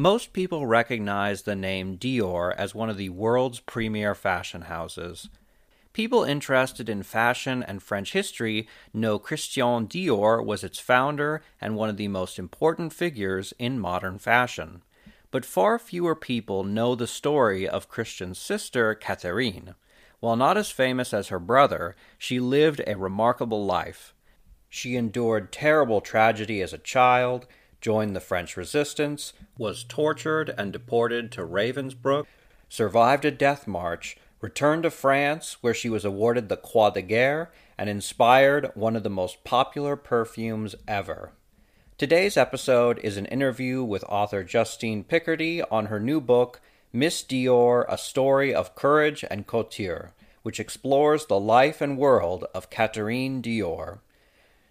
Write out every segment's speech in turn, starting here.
Most people recognize the name Dior as one of the world's premier fashion houses. People interested in fashion and French history know Christian Dior was its founder and one of the most important figures in modern fashion. But far fewer people know the story of Christian's sister, Catherine. While not as famous as her brother, she lived a remarkable life. She endured terrible tragedy as a child, joined the French resistance, was tortured and deported to Ravensbrück, survived a death march, returned to France, where she was awarded the Croix de Guerre, and inspired one of the most popular perfumes ever. Today's episode is an interview with author Justine Picardie on her new book, Miss Dior A Story of Courage and Couture, which explores the life and world of Catherine Dior.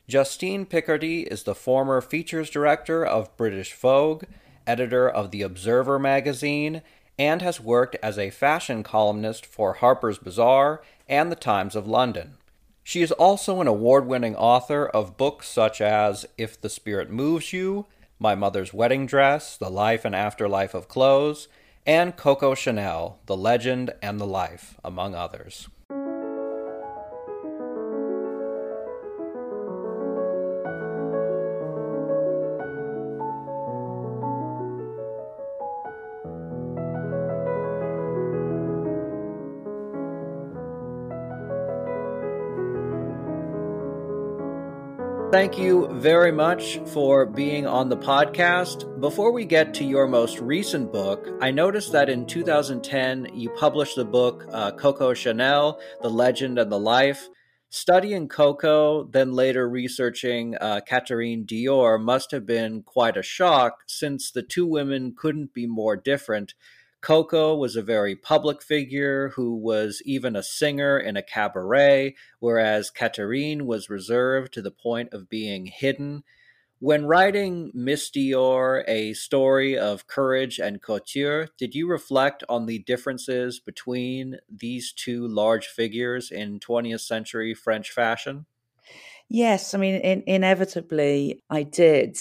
Justine Picardie is the former features director of British Vogue, editor of The Observer magazine, and has worked as a fashion columnist for Harper's Bazaar and The Times of London. She is also an award winning author of books such as If the Spirit Moves You, My Mother's Wedding Dress, The Life and Afterlife of Clothes, and Coco Chanel, The Legend and the Life, among others. Thank you very much for being on the podcast. Before we get to your most recent book, I noticed that in 2010 you published the book uh, Coco Chanel The Legend and the Life. Studying Coco, then later researching uh, Catherine Dior, must have been quite a shock since the two women couldn't be more different. Coco was a very public figure who was even a singer in a cabaret, whereas Catherine was reserved to the point of being hidden. When writing Miss Dior, a story of courage and couture, did you reflect on the differences between these two large figures in 20th century French fashion? Yes, I mean, in, inevitably, I did.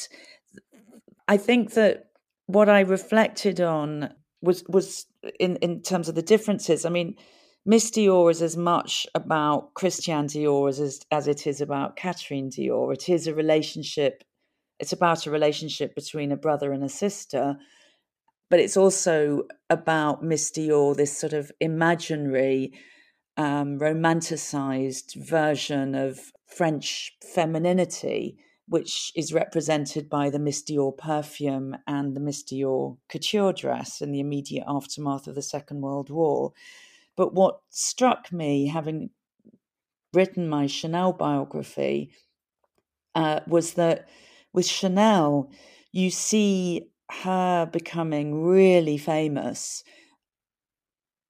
I think that what I reflected on was was in in terms of the differences. I mean, Miss Dior is as much about Christian Dior as as it is about Catherine Dior. It is a relationship. It's about a relationship between a brother and a sister, but it's also about Miss Dior, this sort of imaginary, um, romanticized version of French femininity which is represented by the Miss Dior perfume and the Miss Dior couture dress in the immediate aftermath of the Second World War. But what struck me, having written my Chanel biography, uh, was that with Chanel, you see her becoming really famous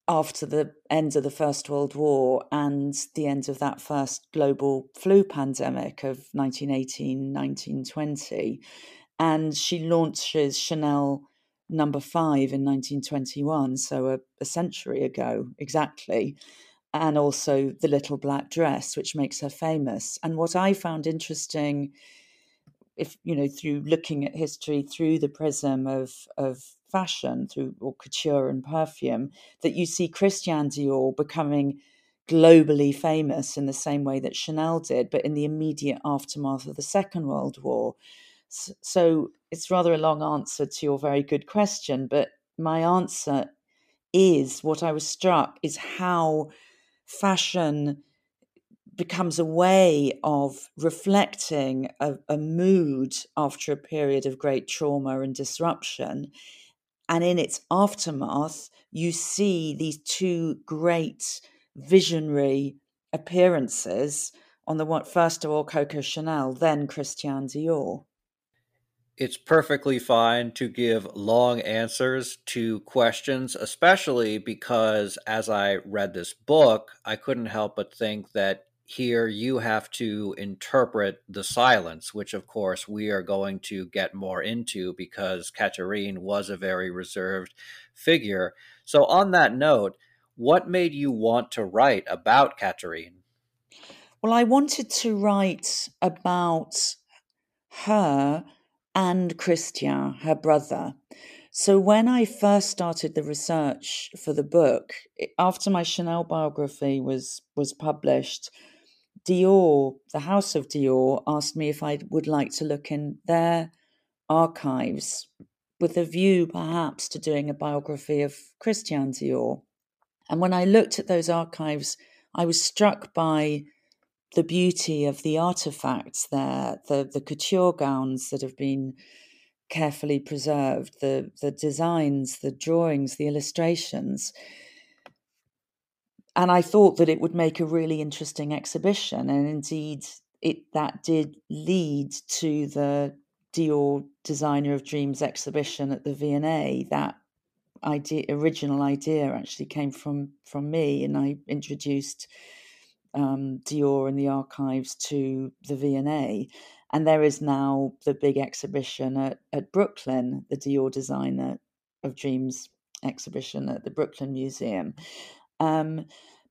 after the end of the First World War and the end of that first global flu pandemic of 1918 1920. And she launches Chanel number five in 1921, so a, a century ago exactly. And also the little black dress, which makes her famous. And what I found interesting if you know through looking at history through the prism of of fashion through or couture and perfume that you see Christian Dior becoming globally famous in the same way that Chanel did, but in the immediate aftermath of the Second World War. So, so it's rather a long answer to your very good question, but my answer is what I was struck is how fashion becomes a way of reflecting a, a, mood after a period of great trauma and disruption and in its aftermath, you see these two great visionary appearances on the what first of all Coco Chanel, then Christian Dior. It's perfectly fine to give long answers to questions, especially because as I read this book, I couldn't help but think that here you have to interpret the silence, which of course we are going to get more into because Catherine was a very reserved figure. So, on that note, what made you want to write about Catherine? Well, I wanted to write about her and Christian, her brother. So when I first started the research for the book, after my Chanel biography was was published, Dior, the House of Dior, asked me if I would like to look in their archives with a view perhaps to doing a biography of Christian Dior. And when I looked at those archives, I was struck by the beauty of the artifacts there, the, the couture gowns that have been carefully preserved, the the designs, the drawings, the illustrations. And I thought that it would make a really interesting exhibition, and indeed, it that did lead to the Dior Designer of Dreams exhibition at the V&A. That idea, original idea, actually came from from me, and I introduced um, Dior and the archives to the V&A. And there is now the big exhibition at, at Brooklyn, the Dior Designer of Dreams exhibition at the Brooklyn Museum. Um,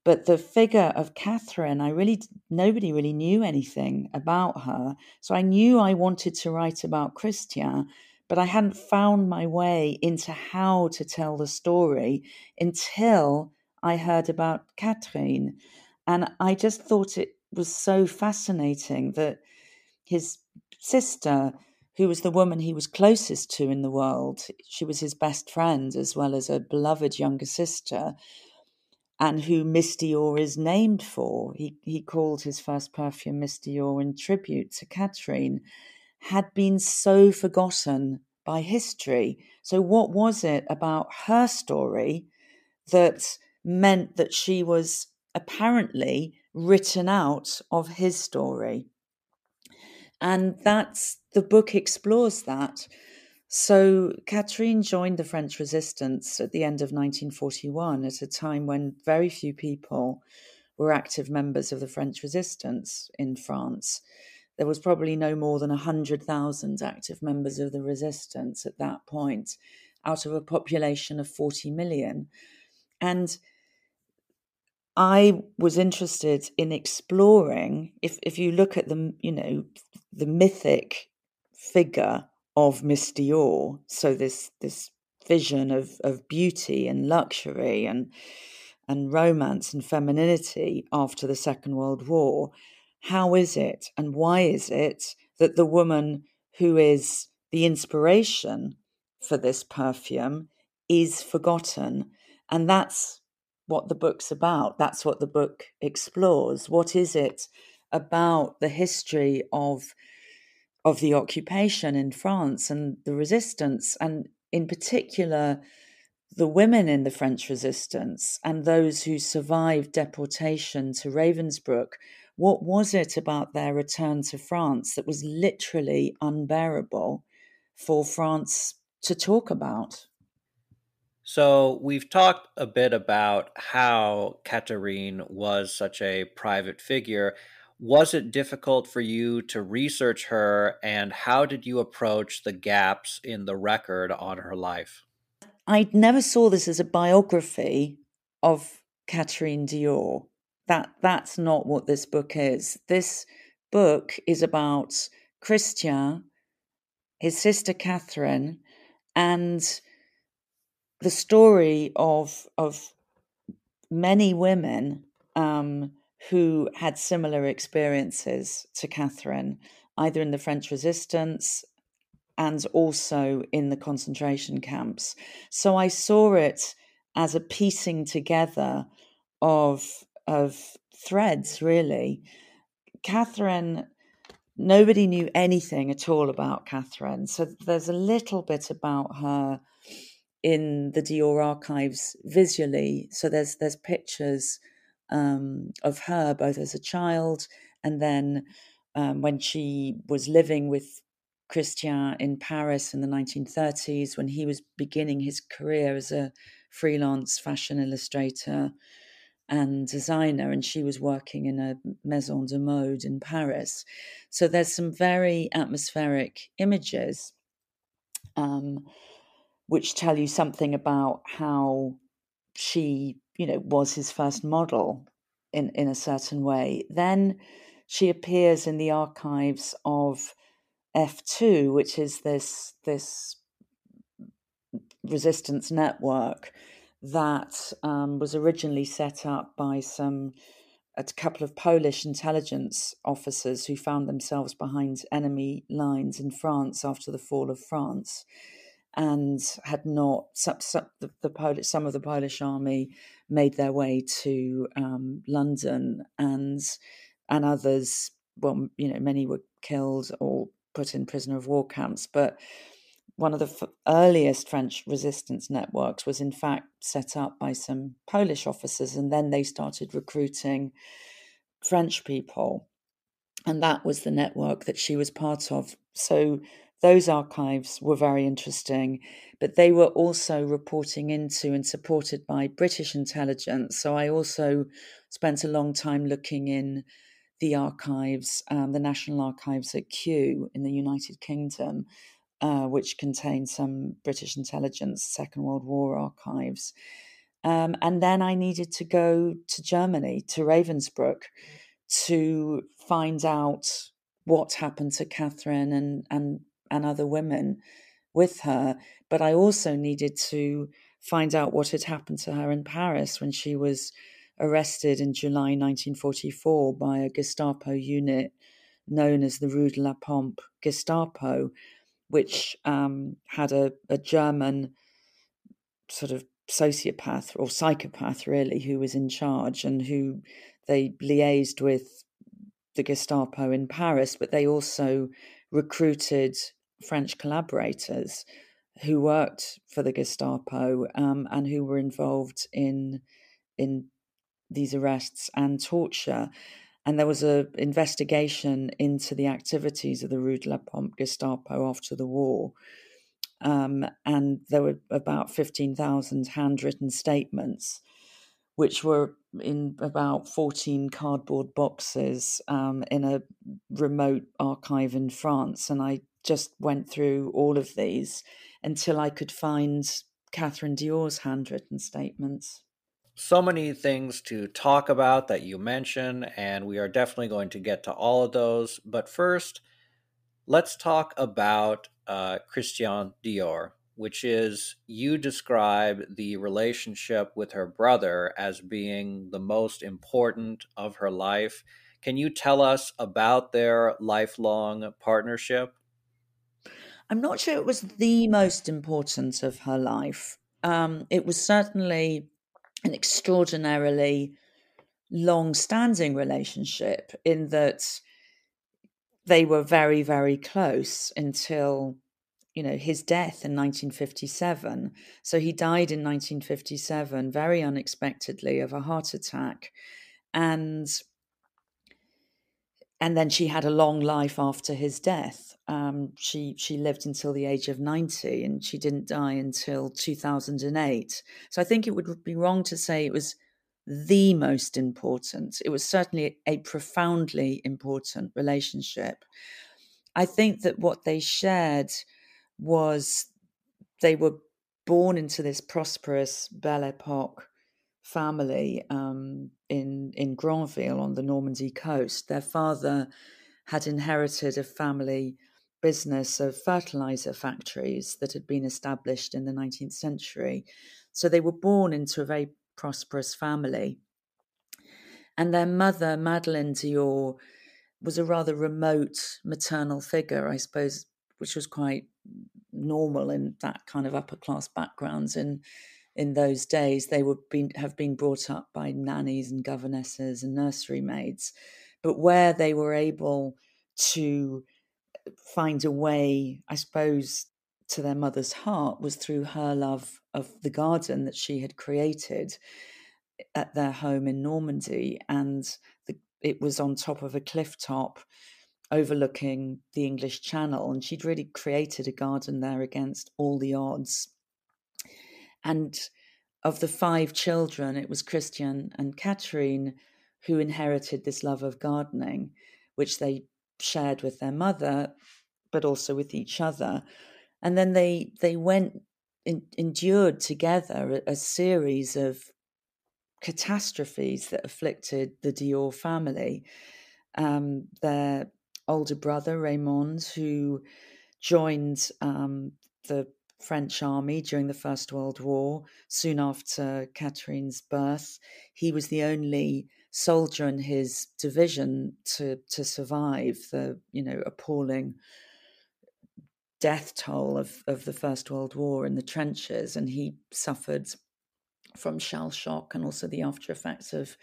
but the figure of Catherine, I really, nobody really knew anything about her. So I knew I wanted to write about Christian, but I hadn't found my way into how to tell the story until I heard about Catherine. And I just thought it was so fascinating that his sister, who was the woman he was closest to in the world, she was his best friend as well as a beloved younger sister, and who Miss Dior is named for. He, he called his first perfume Miss Dior in tribute to Catherine, had been so forgotten by history. So, what was it about her story that meant that she was apparently written out of his story? And that's the book explores that. So Catherine joined the French resistance at the end of 1941 at a time when very few people were active members of the French resistance in France. There was probably no more than 100,000 active members of the resistance at that point, out of a population of 40 million. And I was interested in exploring if if you look at the you know the mythic figure of Miss Dior, so this this vision of of beauty and luxury and and romance and femininity after the Second World War, how is it and why is it that the woman who is the inspiration for this perfume is forgotten? And that's what the book's about. That's what the book explores. What is it about the history of of the occupation in France and the resistance, and in particular the women in the French resistance and those who survived deportation to Ravensbrück. What was it about their return to France that was literally unbearable for France to talk about? So, we've talked a bit about how Catherine was such a private figure. Was it difficult for you to research her, and how did you approach the gaps in the record on her life? I never saw this as a biography of Catherine Dior. That that's not what this book is. This book is about Christian, his sister Catherine, and the story of of many women um, who had similar experiences to Catherine, either in the French resistance and also in the concentration camps. So I saw it as a piecing together of of threads, really. Catherine, nobody knew anything at all about Catherine. So there's a little bit about her in the Dior archives visually. So there's there's pictures um, of her both as a child and then um, when she was living with Christian in Paris in the 1930s when he was beginning his career as a freelance fashion illustrator and designer, and she was working in a maison de mode in Paris. So there's some very atmospheric images. Um, which tell you something about how she, you know, was his first model in, in a certain way. Then she appears in the archives of F2, which is this this resistance network that um, was originally set up by some a couple of Polish intelligence officers who found themselves behind enemy lines in France after the fall of France, and had not some, some the, the Polish some of the Polish army made their way to um, London, and and others, well, you know, many were killed or put in prisoner of war camps, but one of the f- earliest French resistance networks was in fact set up by some Polish officers, and then they started recruiting French people. And that was the network that she was part of. So those archives were very interesting, but they were also reporting into and supported by British intelligence. So I also spent a long time looking in the archives, um, the National Archives at Kew in the United Kingdom, uh, which contained some British intelligence Second World War archives. Um, and then I needed to go to Germany, to Ravensbrück, to find out what happened to Catherine and, and, and other women with her. But I also needed to find out what had happened to her in Paris when she was arrested in July 1944 by a Gestapo unit known as the Rue de la Pompe Gestapo, which um, had a, a German sort of sociopath or psychopath, really, who was in charge and who they liaised with the Gestapo in Paris, but they also recruited French collaborators who worked for the Gestapo um, and who were involved in in these arrests and torture. And there was an investigation into the activities of the Rue de la Pompe Gestapo after the war. Um, and there were about 15,000 handwritten statements, which were in about 14 cardboard boxes um, in a remote archive in France. And I just went through all of these until I could find Catherine Dior's handwritten statements so many things to talk about that you mention, and we are definitely going to get to all of those. But first, let's talk about uh, Christian Dior, which is you describe the relationship with her brother as being the most important of her life. Can you tell us about their lifelong partnership? I'm not sure it was the most important of her life. Um, it was certainly an extraordinarily long standing relationship in that they were very, very close until you know his death in 1957 so he died in 1957 very unexpectedly of a heart attack and and then she had a long life after his death. Um, she she lived until the age of 90 and she didn't die until 2008 so i think it would be wrong to say it was the most important. It was certainly a profoundly important relationship. I think that what they shared was they were born into this prosperous belle epoque family um, in in Granville on the Normandy coast. Their father had inherited a family business of fertilizer factories that had been established in the 19th century. So they were born into a very prosperous family. And their mother, Madeleine Dior, was a rather remote maternal figure, I suppose, which was quite normal in that kind of upper class backgrounds in in those days. They would have been brought up by nannies and governesses and nursery maids, but where they were able to find a way, I suppose, to their mother's heart was through her love of the garden that she had created at their home in Normandy. And the, it was on top of a cliff top overlooking the English Channel. And she'd really created a garden there against all the odds. And of the five children, it was Christian and Catherine who inherited this love of gardening, which they shared with their mother, but also with each other. And then they they went in, endured together a, a series of catastrophes that afflicted the Dior family. Um, their older brother Raymond, who joined um, the French army during the First World War, soon after Catherine's birth. He was the only soldier in his division to to survive the you know appalling death toll of, of the First World War in the trenches, and he suffered from shell shock and also the after effects of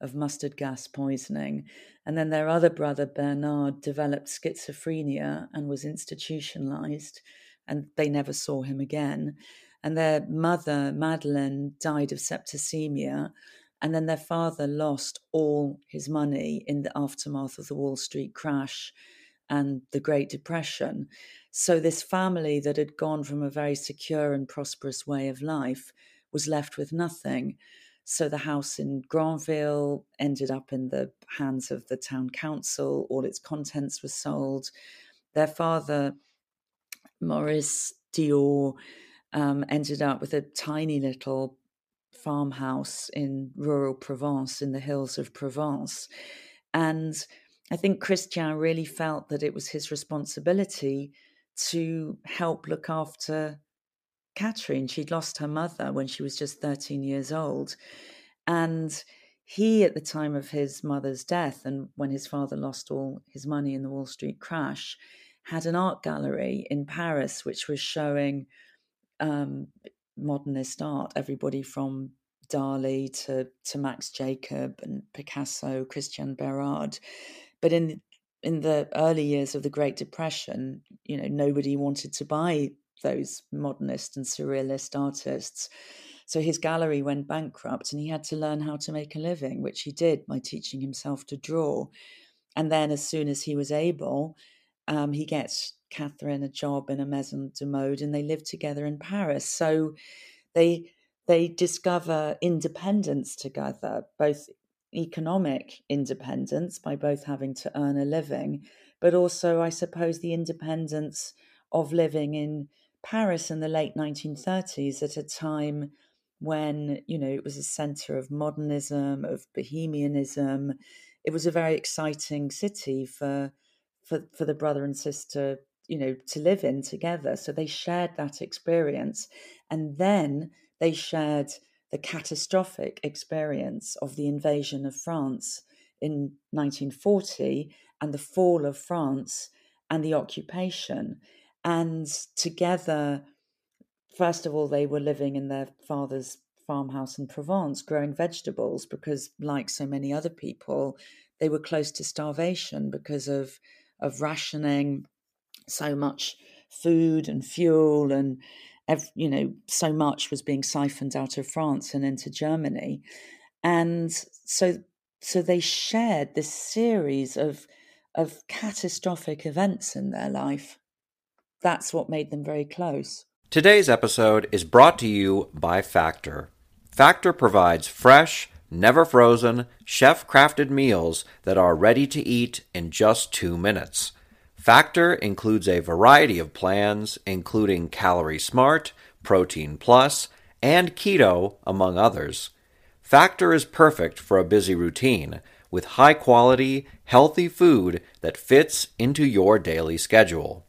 of mustard gas poisoning. And then their other brother, Bernard, developed schizophrenia and was institutionalized, and they never saw him again. And their mother, Madeleine, died of septicemia. And then their father lost all his money in the aftermath of the Wall Street crash and the Great Depression. So, this family that had gone from a very secure and prosperous way of life was left with nothing. So the house in Granville ended up in the hands of the town council. All its contents were sold. Their father, Maurice Dior, um, ended up with a tiny little farmhouse in rural Provence, in the hills of Provence. And I think Christian really felt that it was his responsibility to help look after Catherine. She'd lost her mother when she was just 13 years old. And he, at the time of his mother's death, and when his father lost all his money in the Wall Street crash, had an art gallery in Paris which was showing um, modernist art, everybody from Dali to, to Max Jacob and Picasso, Christian Berard. But in in the early years of the Great Depression, you know, nobody wanted to buy those modernist and surrealist artists. So his gallery went bankrupt and he had to learn how to make a living, which he did by teaching himself to draw. And then, as soon as he was able, um, he gets Catherine a job in a maison de mode and they live together in Paris. So they they discover independence together, both economic independence by both having to earn a living, but also, I suppose, the independence of living in Paris in the late 1930s at a time when, you know, it was a center of modernism, of bohemianism. It was a very exciting city for, for, for the brother and sister, you know, to live in together. So they shared that experience. And then they shared the catastrophic experience of the invasion of France in 1940 and the fall of France and the occupation. And together, first of all, they were living in their father's farmhouse in Provence, growing vegetables because, like so many other people, they were close to starvation because of of rationing so much food and fuel and you know so much was being siphoned out of France and into Germany and so so they shared this series of of catastrophic events in their life that's what made them very close. Today's episode is brought to you by Factor. Factor provides fresh, never frozen, chef crafted meals that are ready to eat in just two minutes. Factor includes a variety of plans, including Calorie Smart, Protein Plus, and Keto, among others. Factor is perfect for a busy routine with high quality, healthy food that fits into your daily schedule.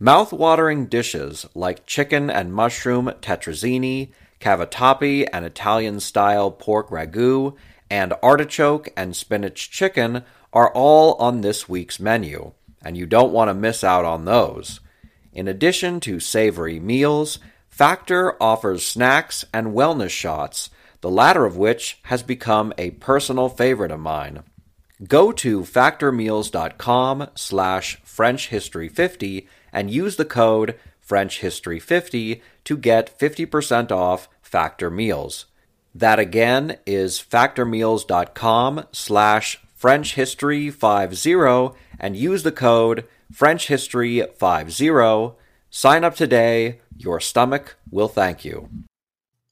Mouth-watering dishes like chicken and mushroom tetrazzini, cavatappi and Italian-style pork ragu, and artichoke and spinach chicken are all on this week's menu, and you don't want to miss out on those. In addition to savory meals, Factor offers snacks and wellness shots, the latter of which has become a personal favorite of mine. Go to factormeals.com slash frenchhistory50 and use the code FrenchHistory50 to get 50% off Factor Meals. That again is factormeals.com slash FrenchHistory50 and use the code FrenchHistory50. Sign up today. Your stomach will thank you.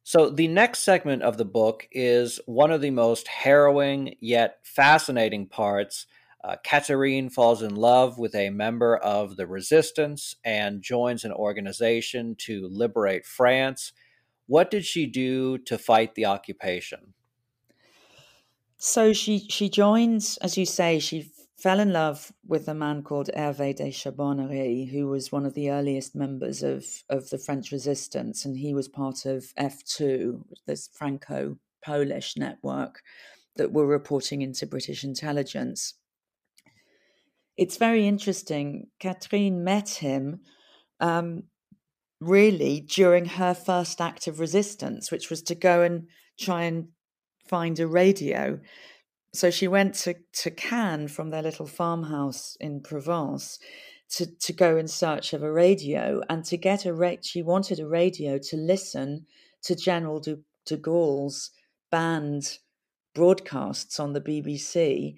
So, the next segment of the book is one of the most harrowing yet fascinating parts uh, Catherine falls in love with a member of the resistance and joins an organization to liberate France. What did she do to fight the occupation? So she she joins, as you say, she fell in love with a man called Hervé de Charbonnerie, who was one of the earliest members of, of the French resistance, and he was part of F2, this Franco Polish network that were reporting into British intelligence. It's very interesting. Catherine met him um, really during her first act of resistance, which was to go and try and find a radio. So she went to, to Cannes from their little farmhouse in Provence to, to go in search of a radio and to get a ra- she wanted a radio to listen to General de, de Gaulle's banned broadcasts on the BBC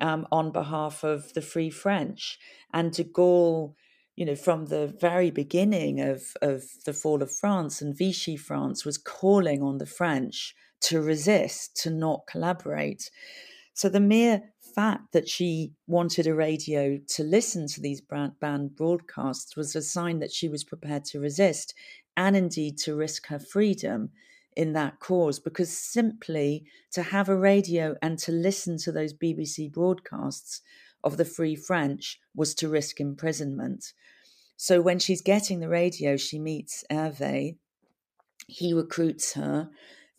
um, on behalf of the Free French. And de Gaulle you know, from the very beginning of, of the fall of France and Vichy France was calling on the French to resist, to not collaborate. So the mere fact that she wanted a radio to listen to these banned broadcasts was a sign that she was prepared to resist and indeed to risk her freedom in that cause because simply to have a radio and to listen to those BBC broadcasts of the Free French was to risk imprisonment. So when she's getting the radio, she meets Hervé. He recruits her.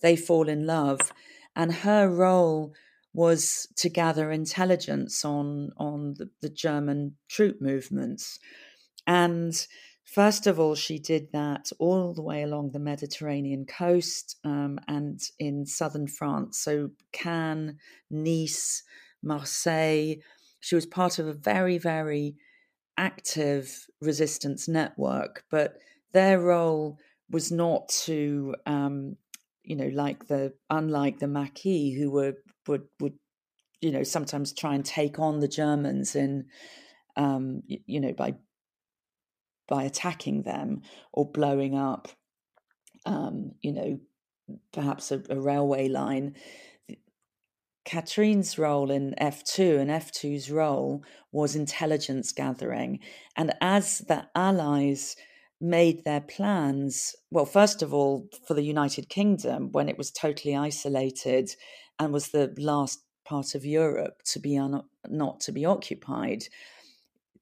They fall in love. And her role was to gather intelligence on, on the, the German troop movements. And First of all, she did that all the way along the Mediterranean coast um, and in southern France. So, Cannes, Nice, Marseille, she was part of a very, very active resistance network, but their role was not to, um, you know, like the unlike the Maquis, who were would would you know sometimes try and take on the Germans in, um, you, know, by by attacking them or blowing up, um, you know, perhaps a, a railway line. Catherine's role in F2 and F2's role was intelligence gathering. And as the Allies made their plans, well, first of all, for the United Kingdom, when it was totally isolated and was the last part of Europe to be un- not to be occupied,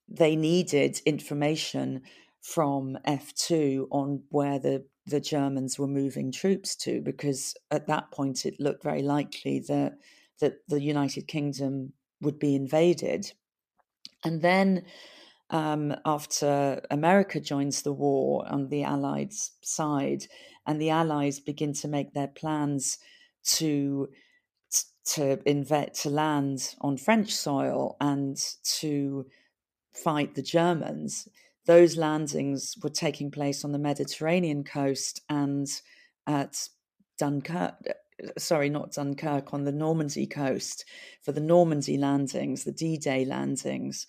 they needed information from F2 on where the the Germans were moving troops to, because at that point it looked very likely that that the United Kingdom would be invaded. And then, um, after America joins the war on the Allied side, and the Allies begin to make their plans to to invest to land on French soil and to fight the Germans. Those landings were taking place on the Mediterranean coast and at Dunkirk, sorry, not Dunkirk, on the Normandy coast for the Normandy landings, the D Day landings.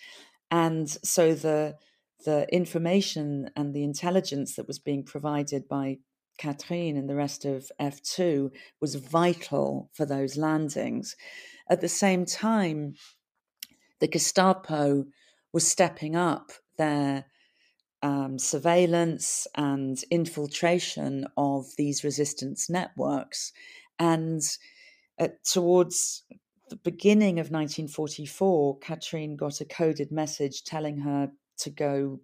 And so the, the information and the intelligence that was being provided by Catherine and the rest of F2 was vital for those landings. At the same time, the Gestapo was stepping up their um, surveillance and infiltration of these resistance networks. And uh, towards the beginning of 1944, Catherine got a coded message telling her to go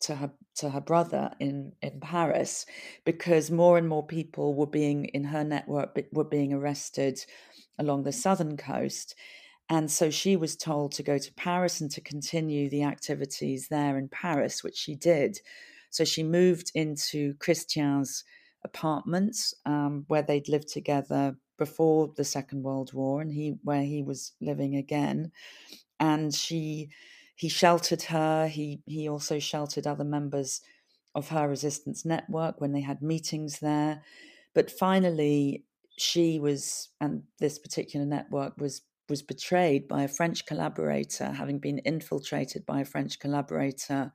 to her to her brother in in Paris because more and more people were being in her network were being arrested along the southern coast. And so she was told to go to Paris and to continue the activities there in Paris which she did. So she moved into Christian's apartments um, where they'd lived together before the Second World War, and he where he was living again. And she, he sheltered her. He he also sheltered other members of her resistance network when they had meetings there. But finally, she was, and this particular network was was betrayed by a French collaborator, having been infiltrated by a French collaborator.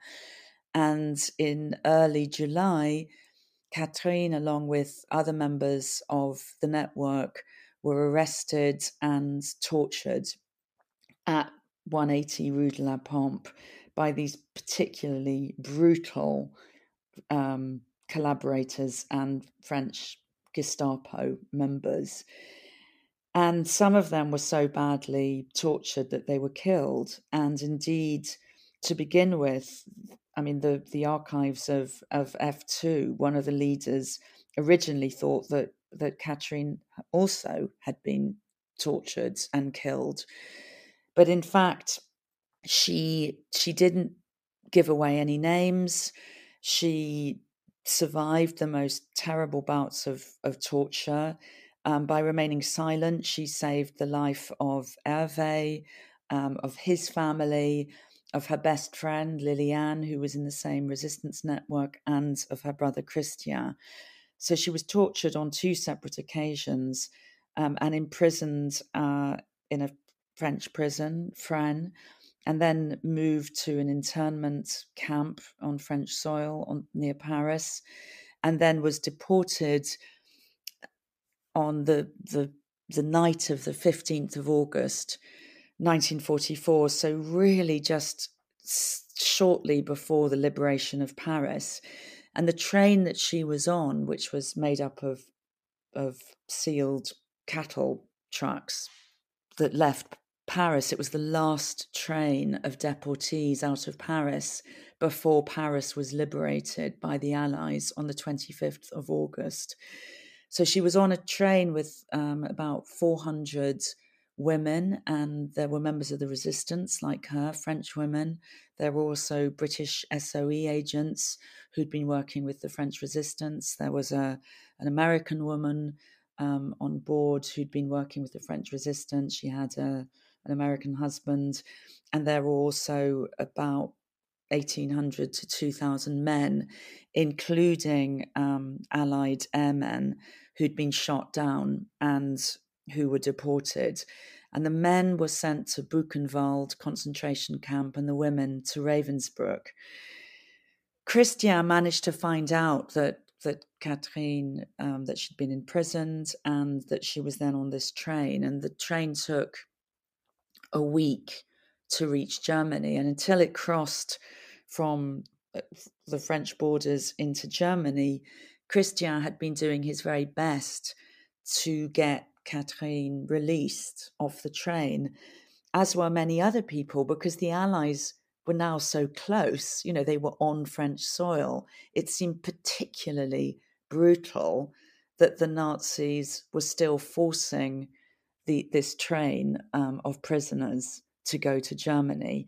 And in early July, Catherine, along with other members of the network, were arrested and tortured at 180 Rue de la Pompe by these particularly brutal um, collaborators and French Gestapo members. And some of them were so badly tortured that they were killed. And indeed, to begin with, I mean, the, the archives of, of F2, one of the leaders originally thought that, that Catherine also had been tortured and killed. But in fact, she she didn't give away any names. She survived the most terrible bouts of, of torture. Um, by remaining silent, she saved the life of Hervé, um, of his family, of her best friend Liliane, who was in the same resistance network, and of her brother Christian. So she was tortured on two separate occasions um, and imprisoned uh, in a French prison, Fresnes, and then moved to an internment camp on French soil on, near Paris, and then was deported on the, the the night of the 15th of August 1944 so really just shortly before the liberation of Paris and the train that she was on which was made up of of sealed cattle trucks that left Paris. It was the last train of deportees out of Paris before Paris was liberated by the Allies on the 25th of August. So she was on a train with um, about 400 women, and there were members of the resistance like her, French women. There were also British SOE agents who'd been working with the French resistance. There was a, an American woman um, on board who'd been working with the French resistance. She had a an American husband, and there were also about 1,800 to 2,000 men, including um, Allied airmen who'd been shot down and who were deported. And the men were sent to Buchenwald concentration camp and the women to Ravensbrück. Christian managed to find out that that Catherine um, that she'd been imprisoned and that she was then on this train, and the train took a week to reach Germany. And until it crossed from uh, the French borders into Germany, Christian had been doing his very best to get Catherine released off the train, as were many other people, because the Allies were now so close. You know, they were on French soil. It seemed particularly brutal that the Nazis were still forcing the, this train um, of prisoners to go to Germany.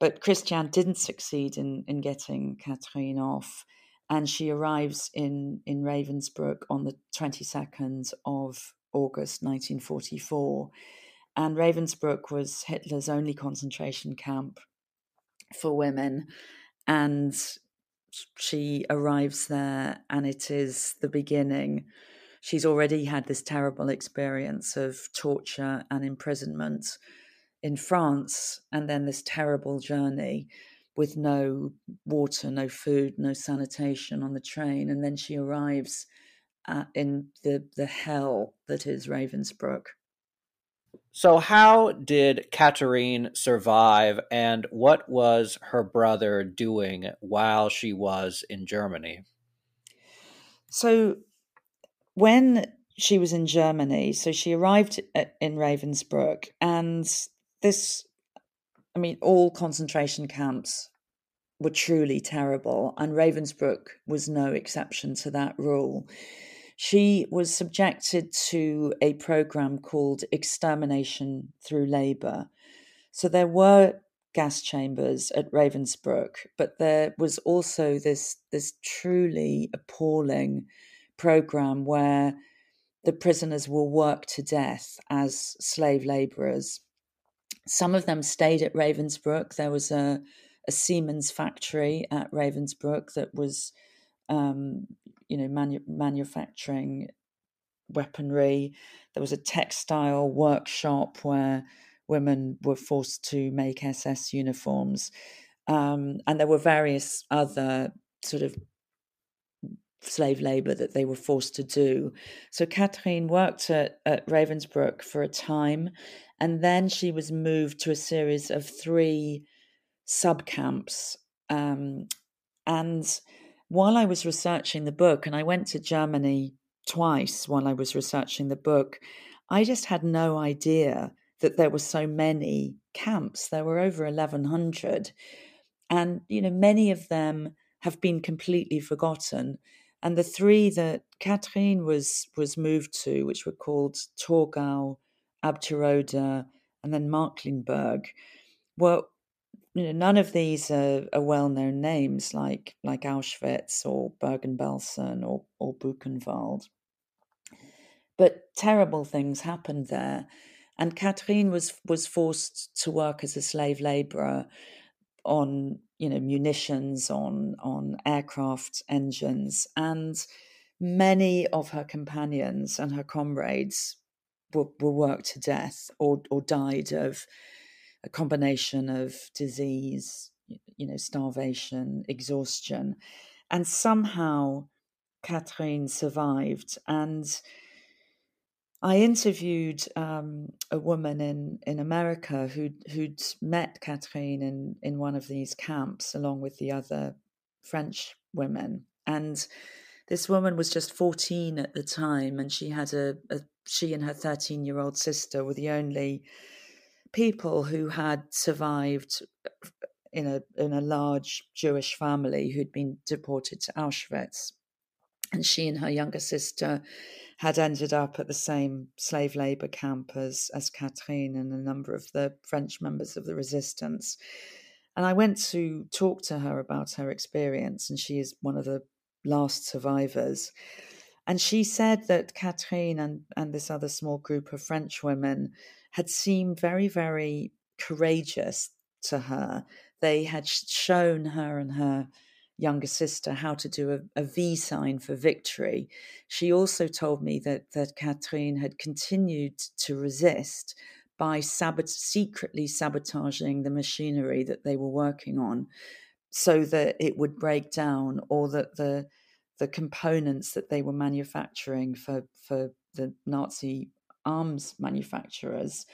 But Christian didn't succeed in, in getting Catherine off, and she arrives in, in Ravensbrück on the 22nd of August 1944. And Ravensbrück was Hitler's only concentration camp for women. And she arrives there, and it is the beginning she's already had this terrible experience of torture and imprisonment in France, and then this terrible journey with no water, no food, no sanitation on the train. And then she arrives at, in the, the hell that is Ravensbrück. So, how did Catherine survive, and what was her brother doing while she was in Germany? So, when she was in Germany, so she arrived at, in Ravensbrück, and this, I mean, all concentration camps were truly terrible, and Ravensbrück was no exception to that rule. She was subjected to a program called extermination through labor. So there were gas chambers at Ravensbrück, but there was also this this truly appalling program where the prisoners were worked to death as slave laborers. Some of them stayed at Ravensbrück. There was a, a Siemens factory at Ravensbrück that was, um, you know, manu- manufacturing weaponry. There was a textile workshop where women were forced to make SS uniforms. Um, and there were various other sort of slave labor that they were forced to do. So Catherine worked at, at Ravensbrück for a time, and then she was moved to a series of three sub camps. Um, and while I was researching the book, and I went to Germany twice while I was researching the book, I just had no idea that there were so many camps. There were over 1,100. And, you know, many of them have been completely forgotten. And the three that Catherine was, was moved to, which were called Torgau, Abterode, and then Markkleeberg, were you know, none of these are, are well-known names like like Auschwitz or Bergen-Belsen or or Buchenwald. But terrible things happened there, and Catherine was was forced to work as a slave laborer on you know munitions on on aircraft engines and many of her companions and her comrades were, were worked to death or or died of a combination of disease you know starvation exhaustion and somehow Catherine survived and I interviewed um, a woman in, in America who'd, who'd met Catherine in, in one of these camps along with the other French women. And this woman was just 14 at the time, and she had a, a she and her 13 year old sister were the only people who had survived uh, in a in a large Jewish family who'd been deported to Auschwitz. And she and her younger sister had ended up at the same slave labor camp as, as Catherine and a number of the French members of the resistance. And I went to talk to her about her experience, and she is one of the last survivors. And she said that Catherine and, and this other small group of French women had seemed very, very courageous to her. They had shown her and her younger sister how to do a, a V sign for victory. She also told me that that Catherine had continued to resist by sabot- secretly sabotaging the machinery that they were working on, so that it would break down, or that the the components that they were manufacturing for for the Nazi arms manufacturers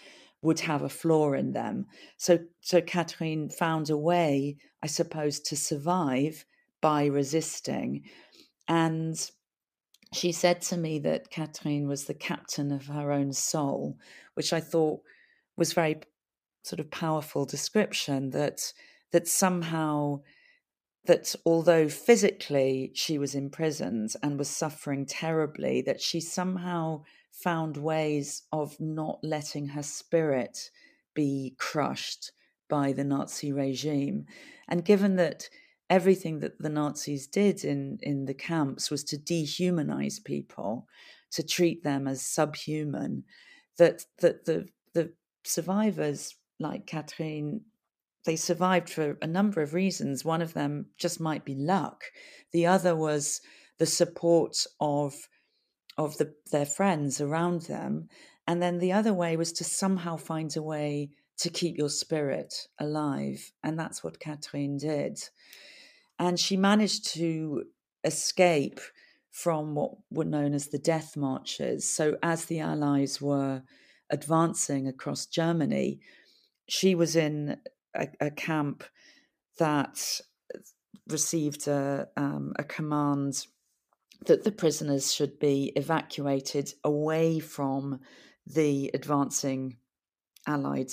would have a flaw in them. So so Catherine found a way, I suppose, to survive by resisting. And she said to me that Catherine was the captain of her own soul, which I thought was very sort of powerful description that that somehow that although physically she was imprisoned and was suffering terribly that she somehow found ways of not letting her spirit be crushed by the Nazi regime and given that everything that the Nazis did in, in the camps was to dehumanize people, to treat them as subhuman, that, that the, the survivors like Catherine, they survived for a number of reasons. One of them just might be luck. The other was the support of of the, their friends around them. And then the other way was to somehow find a way to keep your spirit alive. And that's what Catherine did and she managed to escape from what were known as the death marches. So, as the Allies were advancing across Germany, she was in a, a camp that received a, um, a command that the prisoners should be evacuated away from the advancing Allied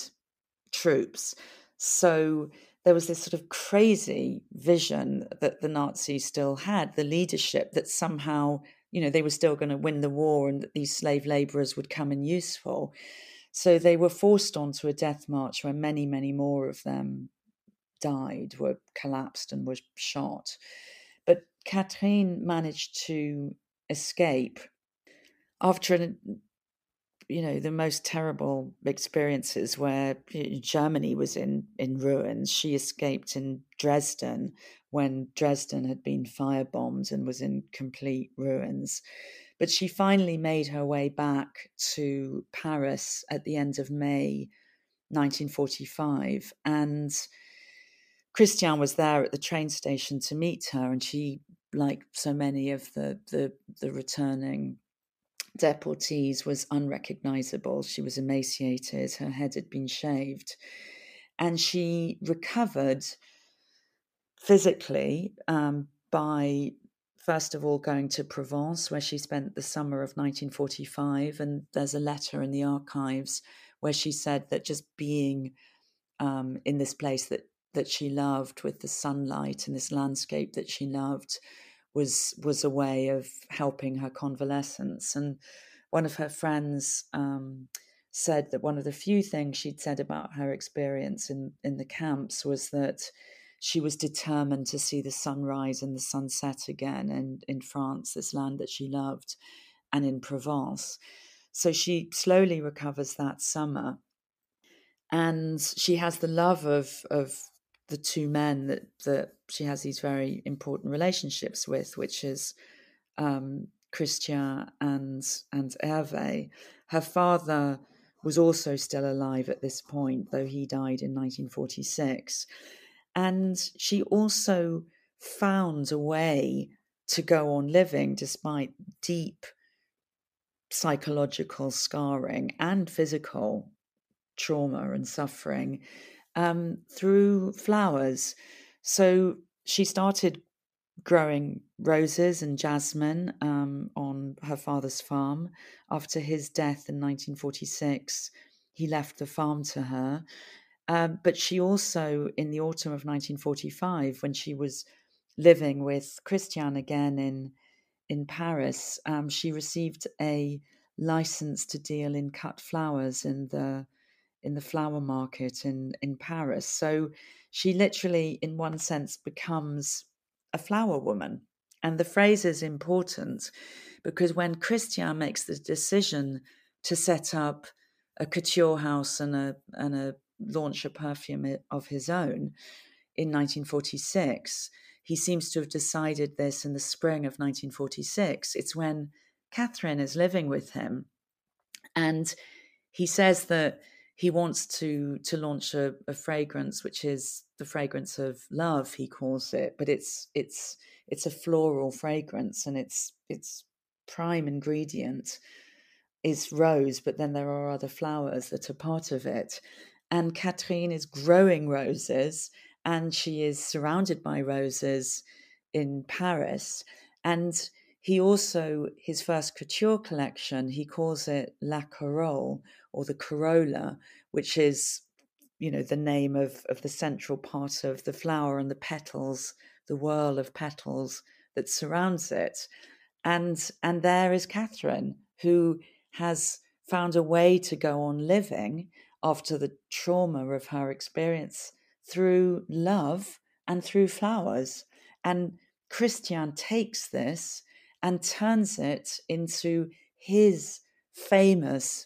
troops. So there was this sort of crazy vision that the Nazis still had, the leadership that somehow, you know, they were still going to win the war and that these slave laborers would come in useful. So they were forced onto a death march where many, many more of them died, were collapsed, and were shot. But Catherine managed to escape after an you know the most terrible experiences where Germany was in in ruins. She escaped in Dresden when Dresden had been firebombed and was in complete ruins. But she finally made her way back to Paris at the end of May 1945 and Christian was there at the train station to meet her and she like so many of the the, the returning deportees was unrecognizable. She was emaciated, her head had been shaved, and she recovered physically um, by first of all going to Provence, where she spent the summer of 1945. And there's a letter in the archives where she said that just being um, in this place that that she loved with the sunlight and this landscape that she loved was was a way of helping her convalescence. And one of her friends um, said that one of the few things she'd said about her experience in in the camps was that she was determined to see the sunrise and the sunset again in, in France, this land that she loved, and in Provence. So she slowly recovers that summer. And she has the love of, of the two men that, that she has these very important relationships with, which is um, Christian and, and Hervé. Her father was also still alive at this point, though he died in 1946. And she also found a way to go on living despite deep psychological scarring and physical trauma and suffering um, through flowers. So she started growing roses and jasmine um, on her father's farm. After his death in 1946, he left the farm to her. Um, but she also, in the autumn of 1945, when she was living with Christian again in in Paris, um, she received a license to deal in cut flowers in the in the flower market in in Paris. So she literally, in one sense, becomes a flower woman. And the phrase is important because when Christian makes the decision to set up a couture house and a and a launch a perfume of his own in 1946. He seems to have decided this in the spring of 1946. It's when Catherine is living with him. And he says that he wants to to launch a, a, fragrance which is the fragrance of love he calls it but it's it's it's a floral fragrance and its its prime ingredient is rose but then there are other flowers that are part of it and Catherine is growing roses and she is surrounded by roses in Paris. And he also, his first couture collection, he calls it La Corolle or the Corolla, which is, you know, the name of, of the central part of the flower and the petals, the whirl of petals that surrounds it. And and there is Catherine, who has found a way to go on living after the trauma of her experience through love and through flowers. And Christian takes this and turns it into his famous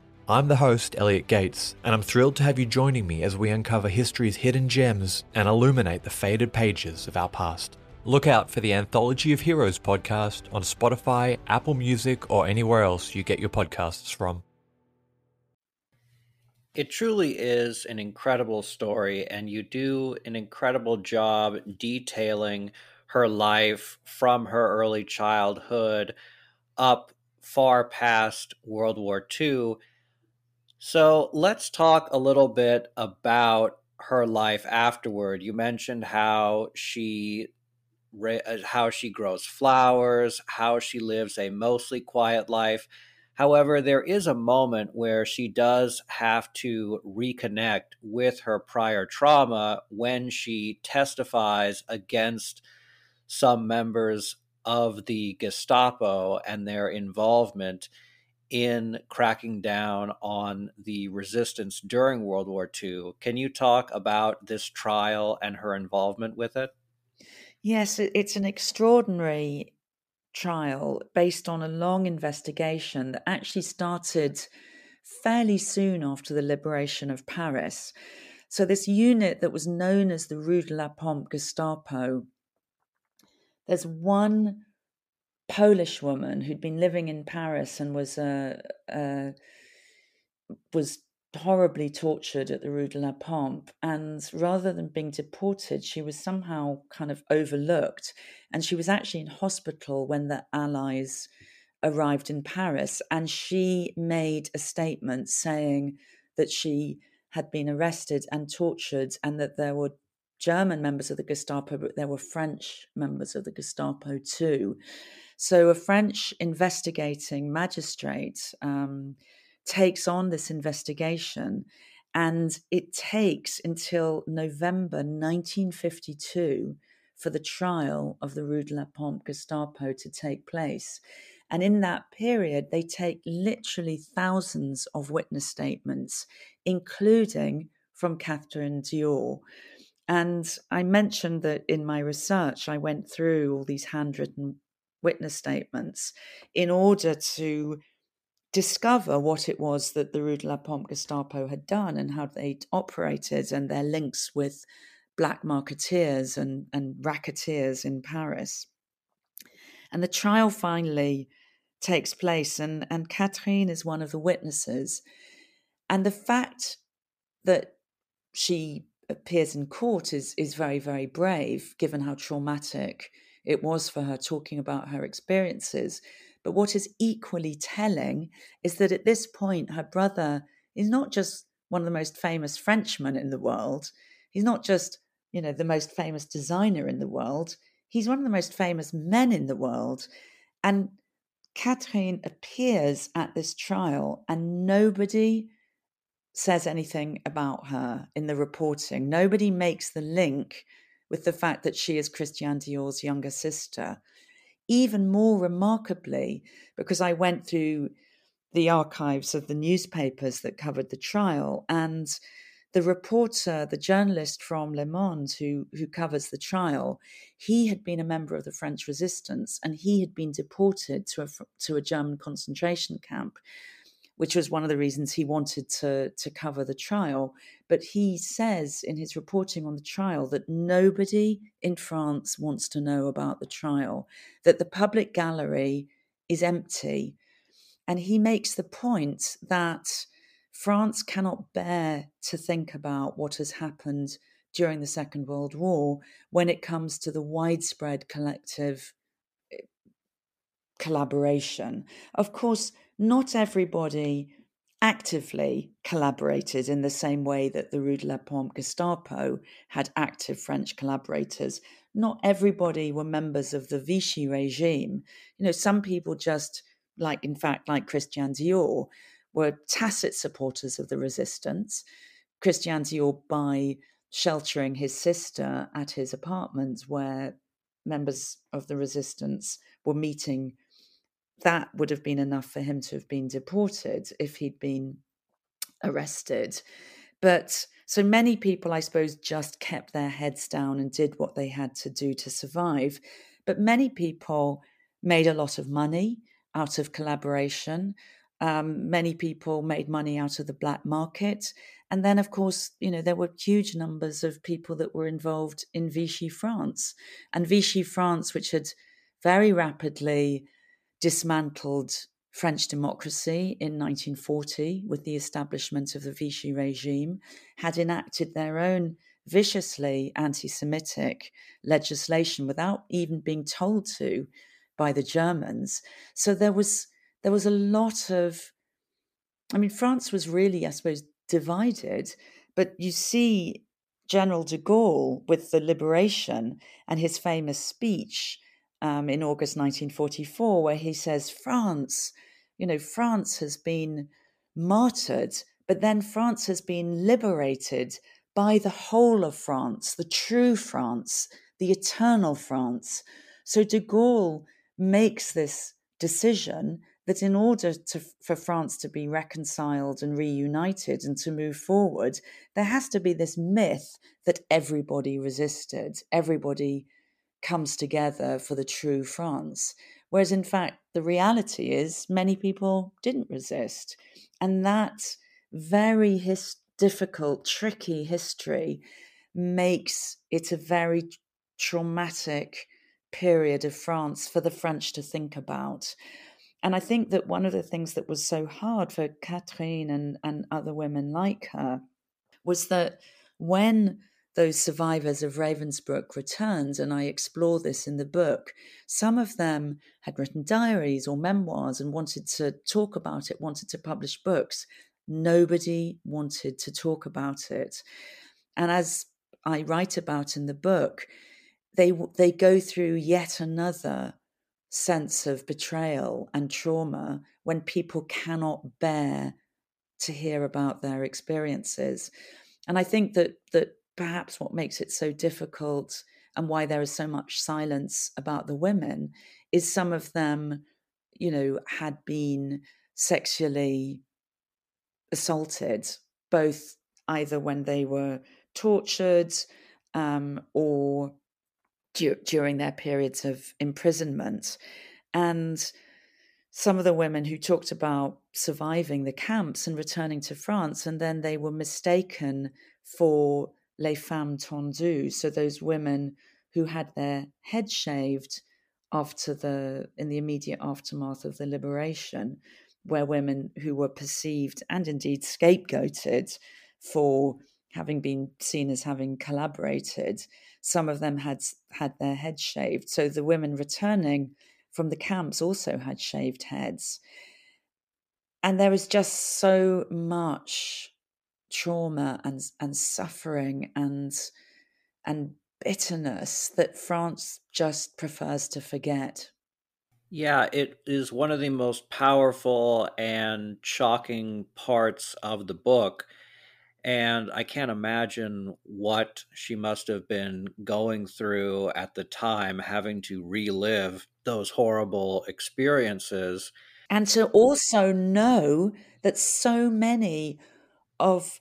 I'm the host, Elliot Gates, and I'm thrilled to have you joining me as we uncover history's hidden gems and illuminate the faded pages of our past. Look out for the Anthology of Heroes podcast on Spotify, Apple Music, or anywhere else you get your podcasts from. It truly is an incredible story, and you do an incredible job detailing her life from her early childhood up far past World War II. So let's talk a little bit about her life afterward. You mentioned how she uh, how she grows flowers, how she lives a mostly quiet life. However, there is a moment where she does have to reconnect with her prior trauma when she testifies against some members of the Gestapo and their involvement in cracking down on the resistance during World War II. Can you talk about this trial and her involvement with it? Yes, it's an extraordinary trial based on a long investigation that actually started fairly soon after the liberation of Paris. So, this unit that was known as the Rue de la Pompe Gestapo, there's one Polish woman who'd been living in Paris and was uh, uh, was horribly tortured at the Rue de la Pompe. And rather than being deported, she was somehow kind of overlooked. And she was actually in hospital when the Allies arrived in Paris. And she made a statement saying that she had been arrested and tortured and that there were German members of the Gestapo, but there were French members of the Gestapo too. So a French investigating magistrate um, takes on this investigation, and it takes until November 1952 for the trial of the Rue de la Pompe Gestapo to take place. And in that period, they take literally thousands of witness statements, including from Catherine Dior. And I mentioned that in my research, I went through all these handwritten witness statements in order to discover what it was that the Rue de la Pompe Gestapo had done and how they operated and their links with black marketeers and, and racketeers in Paris. And the trial finally takes place, and, and Catherine is one of the witnesses. And the fact that she appears in court is, is very, very brave, given how traumatic it was for her talking about her experiences. But what is equally telling is that at this point, her brother is not just one of the most famous Frenchmen in the world. He's not just, you know, the most famous designer in the world. He's one of the most famous men in the world. And Catherine appears at this trial, and nobody says anything about her in the reporting. Nobody makes the link with the fact that she is Christian Dior's younger sister. Even more remarkably, because I went through the archives of the newspapers that covered the trial and the reporter, the journalist from Le Monde who, who covers the trial, he had been a member of the French resistance and he had been deported to a, to a German concentration camp which was one of the reasons he wanted to, to cover the trial. But he says in his reporting on the trial that nobody in France wants to know about the trial, that the public gallery is empty. And he makes the point that France cannot bear to think about what has happened during the Second World War when it comes to the widespread collective eh, collaboration. Of course, not everybody actively collaborated in the same way that the Rue de la Pompe Gestapo had active French collaborators. Not everybody were members of the Vichy regime. You know, some people just, like, in fact, like Christian Dior, were tacit supporters of the resistance. Christian Dior, by sheltering his sister at his apartment where members of the resistance were meeting that would have been enough for him to have been deported if he'd been arrested. But so many people, I suppose, just kept their heads down and did what they had to do to survive. But many people made a lot of money out of collaboration. Um, many people made money out of the black market. And then, of course, you know, there were huge numbers of people that were involved in Vichy France. And Vichy France, which had very rapidly dismantled French democracy in 1940 with the establishment of the Vichy regime, had enacted their own viciously anti Semitic legislation without even being told to by the Germans. So there was there was a lot of I mean France was really, I suppose, divided, but you see General de Gaulle with the liberation and his famous speech um, in August 1944, where he says, France, you know, France has been martyred, but then France has been liberated by the whole of France, the true France, the eternal France. So de Gaulle makes this decision that in order to, for France to be reconciled and reunited and to move forward, there has to be this myth that everybody resisted, everybody comes together for the true France. Whereas, in fact, the reality is many people didn't resist. And that very his- difficult, tricky history makes it a very traumatic period of France for the French to think about. And I think that one of the things that was so hard for Catherine and, and other women like her was that when those survivors of Ravensbrück returned, and I explore this in the book, some of them had written diaries or memoirs and wanted to talk about it, wanted to publish books. Nobody wanted to talk about it. And as I write about in the book, they they go through yet another sense of betrayal and trauma when people cannot bear to hear about their experiences. And I think that that perhaps what makes it so difficult and why there is so much silence about the women is some of them, you know, had been sexually assaulted, both either when they were tortured um, or du- during their periods of imprisonment. And some of the women who talked about surviving the camps and returning to France, and then they were mistaken for les femmes tondues, so those women who had their head shaved after the in the immediate aftermath of the liberation, where women who were perceived and indeed scapegoated for having been seen as having collaborated, some of them had had their heads shaved. So the women returning from the camps also had shaved heads. And there was just so much trauma and and suffering and and bitterness that France just prefers to forget. Yeah, it is one of the most powerful and shocking parts of the book and I can't imagine what she must have been going through at the time, having to relive those horrible experiences. And to also know that so many of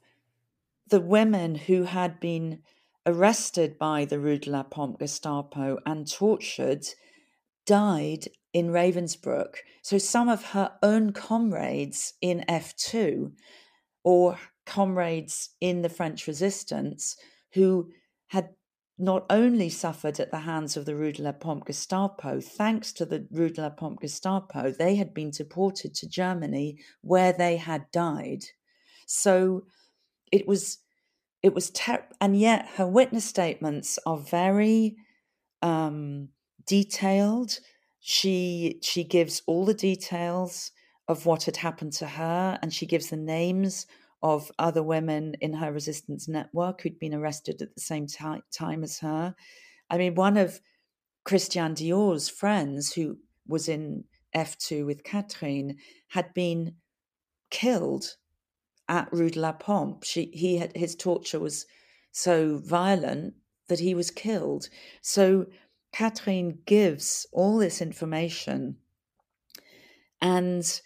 the women who had been arrested by the Rue de la Pompe Gestapo and tortured died in Ravensbrück. So some of her own comrades in F2 or comrades in the French resistance who had not only suffered at the hands of the Rue de la Pompe Gestapo, thanks to the Rue de la Pompe Gestapo, they had been deported to Germany where they had died. So it was, it was, ter- and yet her witness statements are very um, detailed. She she gives all the details of what had happened to her, and she gives the names of other women in her resistance network who'd been arrested at the same t- time as her. I mean, one of Christian Dior's friends, who was in F2 with Catherine, had been killed at Rue de la Pompe. She, he had, his torture was so violent that he was killed. So Catherine gives all this information. And,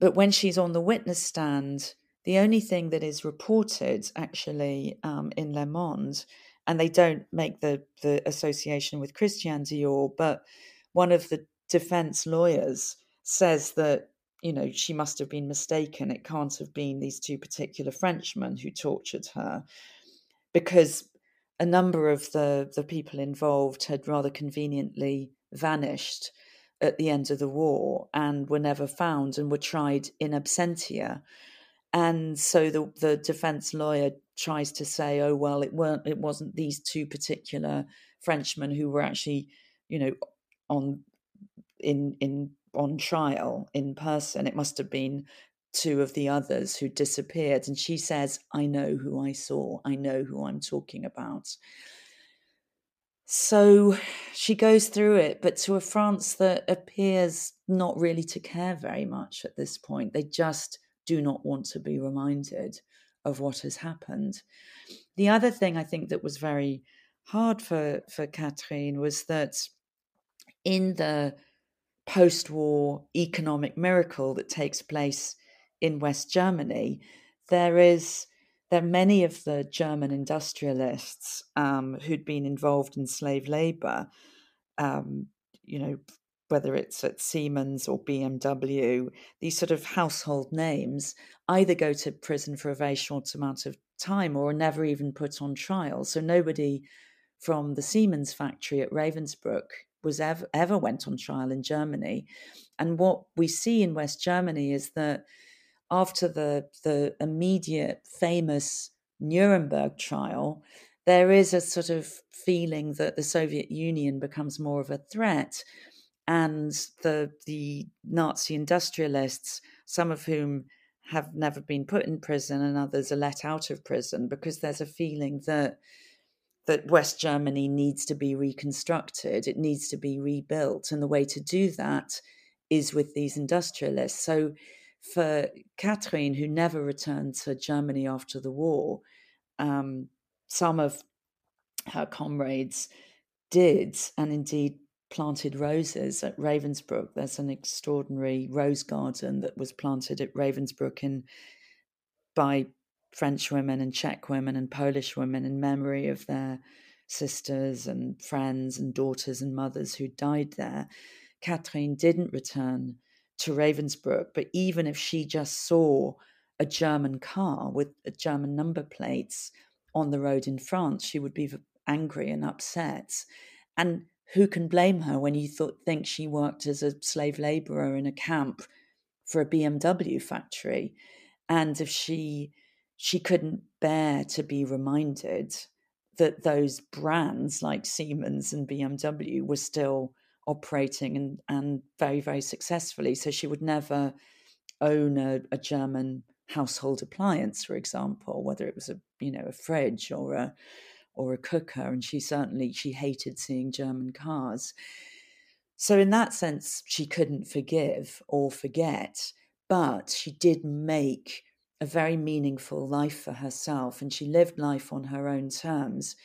but when she's on the witness stand, the only thing that is reported actually um, in Le Monde, and they don't make the, the association with Christian Dior, but one of the defense lawyers says that you know she must have been mistaken. It can't have been these two particular Frenchmen who tortured her, because a number of the the people involved had rather conveniently vanished at the end of the war and were never found and were tried in absentia and so the the defense lawyer tries to say oh well it weren't it wasn't these two particular frenchmen who were actually you know on in in on trial in person it must have been two of the others who disappeared and she says i know who i saw i know who i'm talking about so she goes through it but to a france that appears not really to care very much at this point they just do not want to be reminded of what has happened. The other thing I think that was very hard for, for Catherine was that in the post war economic miracle that takes place in West Germany, there is there are many of the German industrialists um, who'd been involved in slave labor, um, you know, whether it's at Siemens or BMW, these sort of household names either go to prison for a very short amount of time or are never even put on trial. So nobody from the Siemens factory at Ravensbrück was ever ever went on trial in Germany. And what we see in West Germany is that after the the immediate famous Nuremberg trial, there is a sort of feeling that the Soviet Union becomes more of a threat, and the the Nazi industrialists, some of whom have never been put in prison and others are let out of prison because there's a feeling that that West Germany needs to be reconstructed, it needs to be rebuilt. And the way to do that is with these industrialists. So for Catherine, who never returned to Germany after the war, um, some of her comrades did, and indeed planted roses at Ravensbrück. There's an extraordinary rose garden that was planted at Ravensbrück in by French women and Czech women and Polish women in memory of their sisters and friends and daughters and mothers who died there. Catherine didn't return to Ravensbrück, but even if she just saw a German car with a German number plates on the road in France, she would be angry and upset. And who can blame her when you thought, think she worked as a slave laborer in a camp for a BMW factory? And if she she couldn't bear to be reminded that those brands like Siemens and BMW were still operating and, and very, very successfully. So she would never own a, a German household appliance, for example, whether it was a you know a fridge or a or a cooker, and she certainly she hated seeing German cars. So in that sense, she couldn't forgive or forget, but she did make a very meaningful life for herself, and she lived life on her own terms.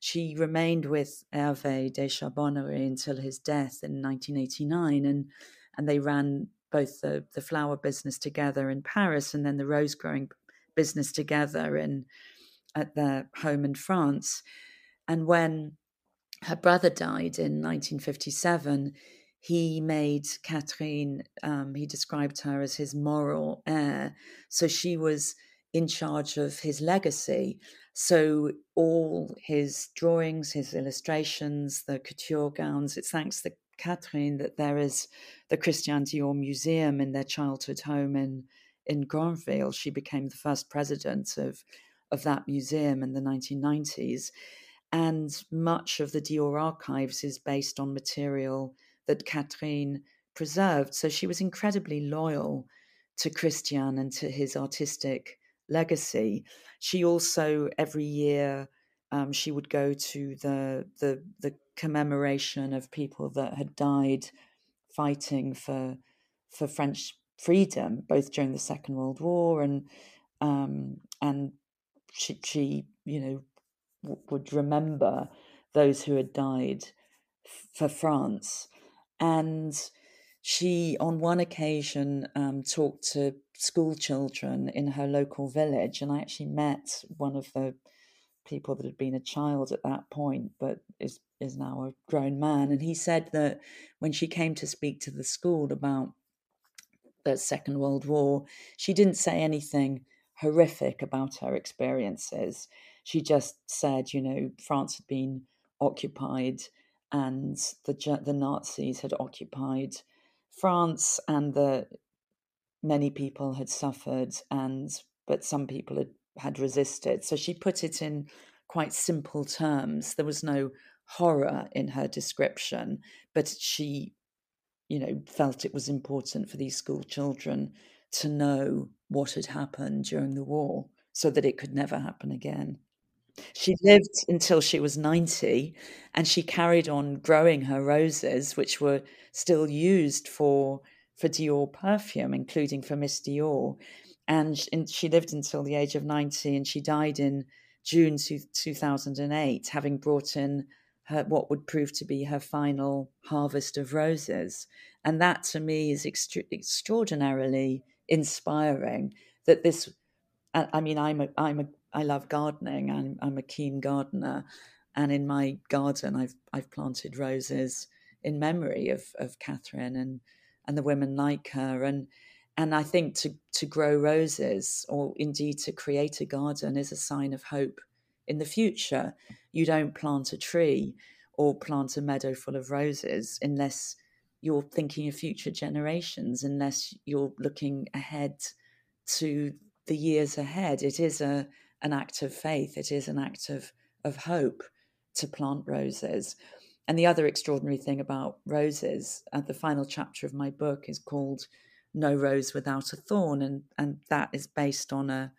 She remained with Hervé de Charbonneries until his death in 1989, and, and they ran both the, the flower business together in Paris and then the rose growing business together in at their home in France. And when her brother died in 1957, he made Catherine, um, he described her as his moral heir. So she was in charge of his legacy. So all his drawings, his illustrations, the couture gowns, it's thanks to Catherine that there is the Christian Dior Museum in their childhood home in, in Granville. She became the first president of, of that museum in the 1990s. And much of the Dior archives is based on material that Catherine preserved. So she was incredibly loyal to Christian and to his artistic legacy. She also every year um, she would go to the, the the commemoration of people that had died fighting for for French freedom, both during the Second World War and um, and she, she you know w- would remember those who had died f- for France and she, on one occasion, um, talked to school children in her local village. And I actually met one of the people that had been a child at that point, but is, is now a grown man. And he said that when she came to speak to the school about the Second World War, she didn't say anything horrific about her experiences. She just said, you know, France had been occupied and the the Nazis had occupied France, and the many people had suffered, and but some people had had resisted. So she put it in quite simple terms. There was no horror in her description, but she, you know, felt it was important for these school children to know what had happened during the war so that it could never happen again. She lived until she was 90 and she carried on growing her roses, which were still used for, for Dior perfume, including for Miss Dior. And she lived until the age of 90 and she died in June 2008, having brought in her what would prove to be her final harvest of roses. And that to me is extra- extraordinarily inspiring that this I mean I'm a I'm a I love gardening I'm I'm a keen gardener and in my garden I've I've planted roses in memory of of Catherine and and the women like her and and I think to to grow roses or indeed to create a garden is a sign of hope in the future. You don't plant a tree or plant a meadow full of roses unless you're thinking of future generations, unless you're looking ahead to the years ahead. It is a an act of faith. It is an act of of hope to plant roses. And the other extraordinary thing about roses, at the final chapter of my book, is called "No Rose Without a Thorn," and and that is based on a,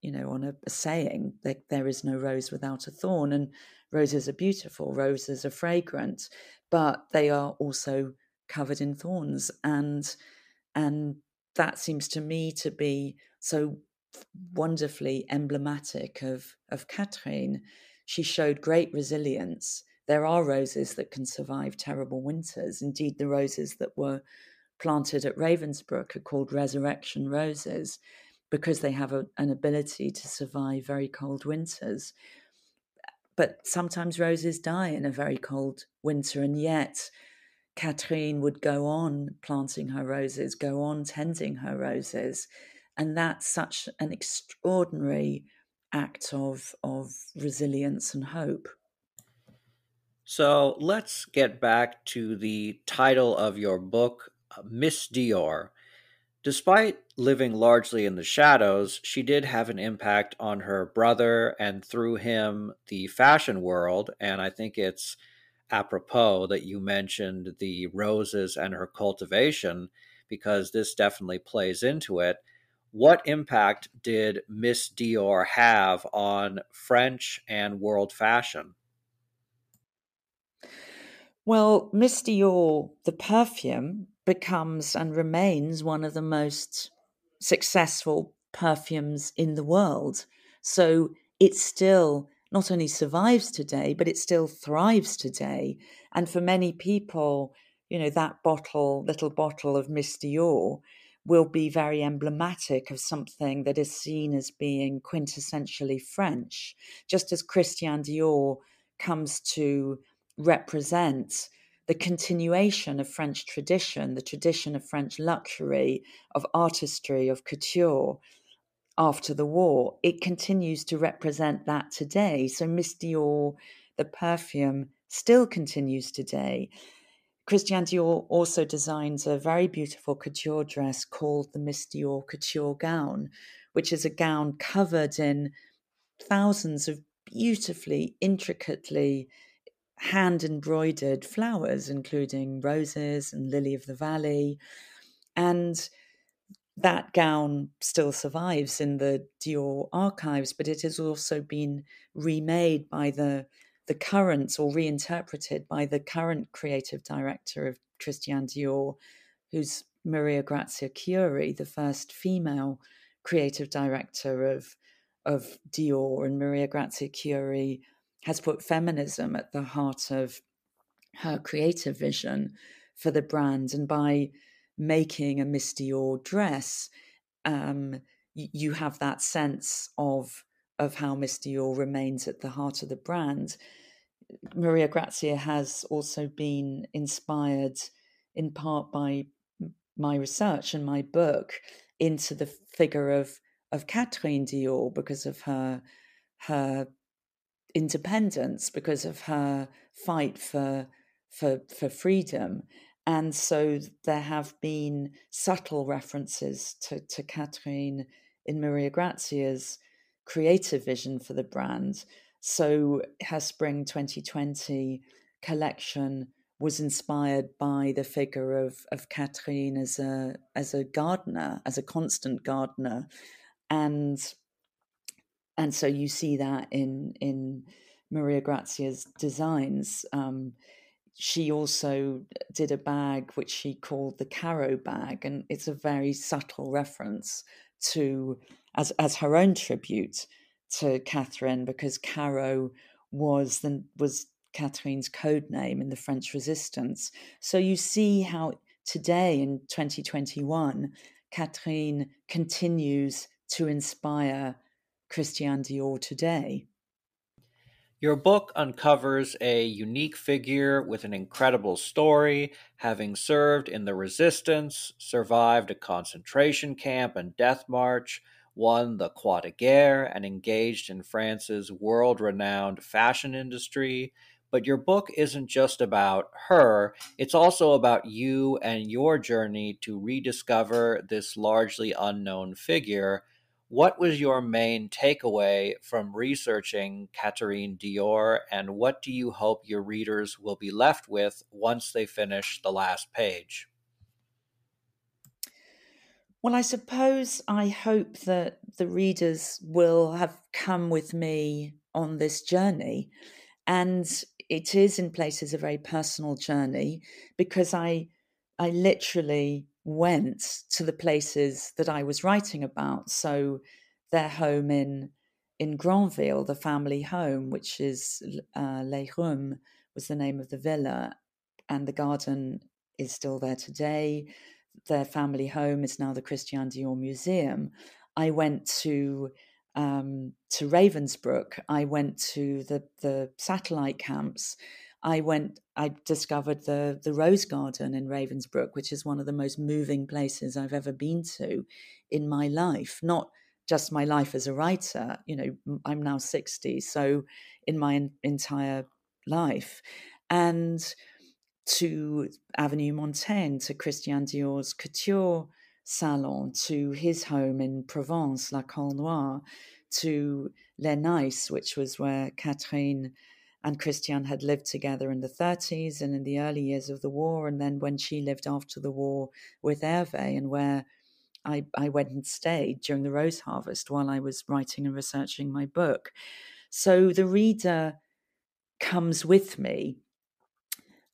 you know, on a, a saying that there is no rose without a thorn. And roses are beautiful, roses are fragrant, but they are also covered in thorns, and and that seems to me to be so wonderfully emblematic of of Catherine. She showed great resilience there are roses that can survive terrible winters. Indeed, the roses that were planted at Ravensbrück are called resurrection roses because they have a, an ability to survive very cold winters. But sometimes roses die in a very cold winter, and yet Catherine would go on planting her roses, go on tending her roses. And that's such an extraordinary act of, of resilience and hope. So let's get back to the title of your book, uh, Miss Dior. Despite living largely in the shadows, she did have an impact on her brother and through him the fashion world. And I think it's apropos that you mentioned the roses and her cultivation because this definitely plays into it. What impact did Miss Dior have on French and world fashion? Well, Miss Dior, the perfume, becomes and remains one of the most successful perfumes in the world. So it still not only survives today, but it still thrives today. And for many people, you know, that bottle, little bottle of Miss Dior, will be very emblematic of something that is seen as being quintessentially French, just as Christian Dior comes to represent the continuation of French tradition, the tradition of French luxury, of artistry, of couture after the war. It continues to represent that today. So Miss Dior, the perfume, still continues today. Christian Dior also designs a very beautiful couture dress called the Miss Dior couture gown, which is a gown covered in thousands of beautifully, intricately hand embroidered flowers, including roses and lily of the valley. And that gown still survives in the Dior archives, but it has also been remade by the the current or reinterpreted by the current creative director of Christian Dior, who's Maria Grazia Chiuri, the first female creative director of of Dior, and Maria Grazia Chiuri has put feminism at the heart of her creative vision for the brand. And by making a Miss Dior dress, um, you have that sense of of how Miss Dior remains at the heart of the brand. Maria Grazia has also been inspired in part by my research and my book into the figure of of Catherine Dior because of her her independence because of her fight for for for freedom and so there have been subtle references to, to Catherine in Maria Grazia's creative vision for the brand. So her spring 2020 collection was inspired by the figure of, of Catherine as a as a gardener, as a constant gardener. And and so you see that in in Maria Grazia's designs. Um, she also did a bag which she called the Caro bag, and it's a very subtle reference to as as her own tribute to Catherine because Caro was the was Catherine's code name in the French resistance. So you see how today in 2021, Catherine continues to inspire Christian Dior today. Your book uncovers a unique figure with an incredible story, having served in the resistance, survived a concentration camp and death march, won the Croix de Guerre, and engaged in France's world renowned fashion industry. But your book isn't just about her, it's also about you and your journey to rediscover this largely unknown figure what was your main takeaway from researching Catherine Dior, and what do you hope your readers will be left with once they finish the last page? Well, I suppose I hope that the readers will have come with me on this journey. And it is in places a very personal journey because I I literally went to the places that I was writing about. So their home in in Granville, the family home, which is uh, Les Rhumbs, was the name of the villa, and the garden is still there today. Their family home is now the Christian Dior Museum. I went to um, to Ravensbrück. I went to the the satellite camps. I went, I discovered the the Rose Garden in Ravensbrück, which is one of the most moving places I've ever been to in my life. Not just my life as a writer. You know, I'm now sixty, so in my entire life, and to Avenue Montaigne, to Christian Dior's couture salon, to his home in Provence, La Colle Noire, to Les Naÿssès, which was where Catherine and Christian had lived together in the 30s and in the early years of the war, and then when she lived after the war with Hervé, and where I, I went and stayed during the rose harvest while I was writing and researching my book. So the reader comes with me.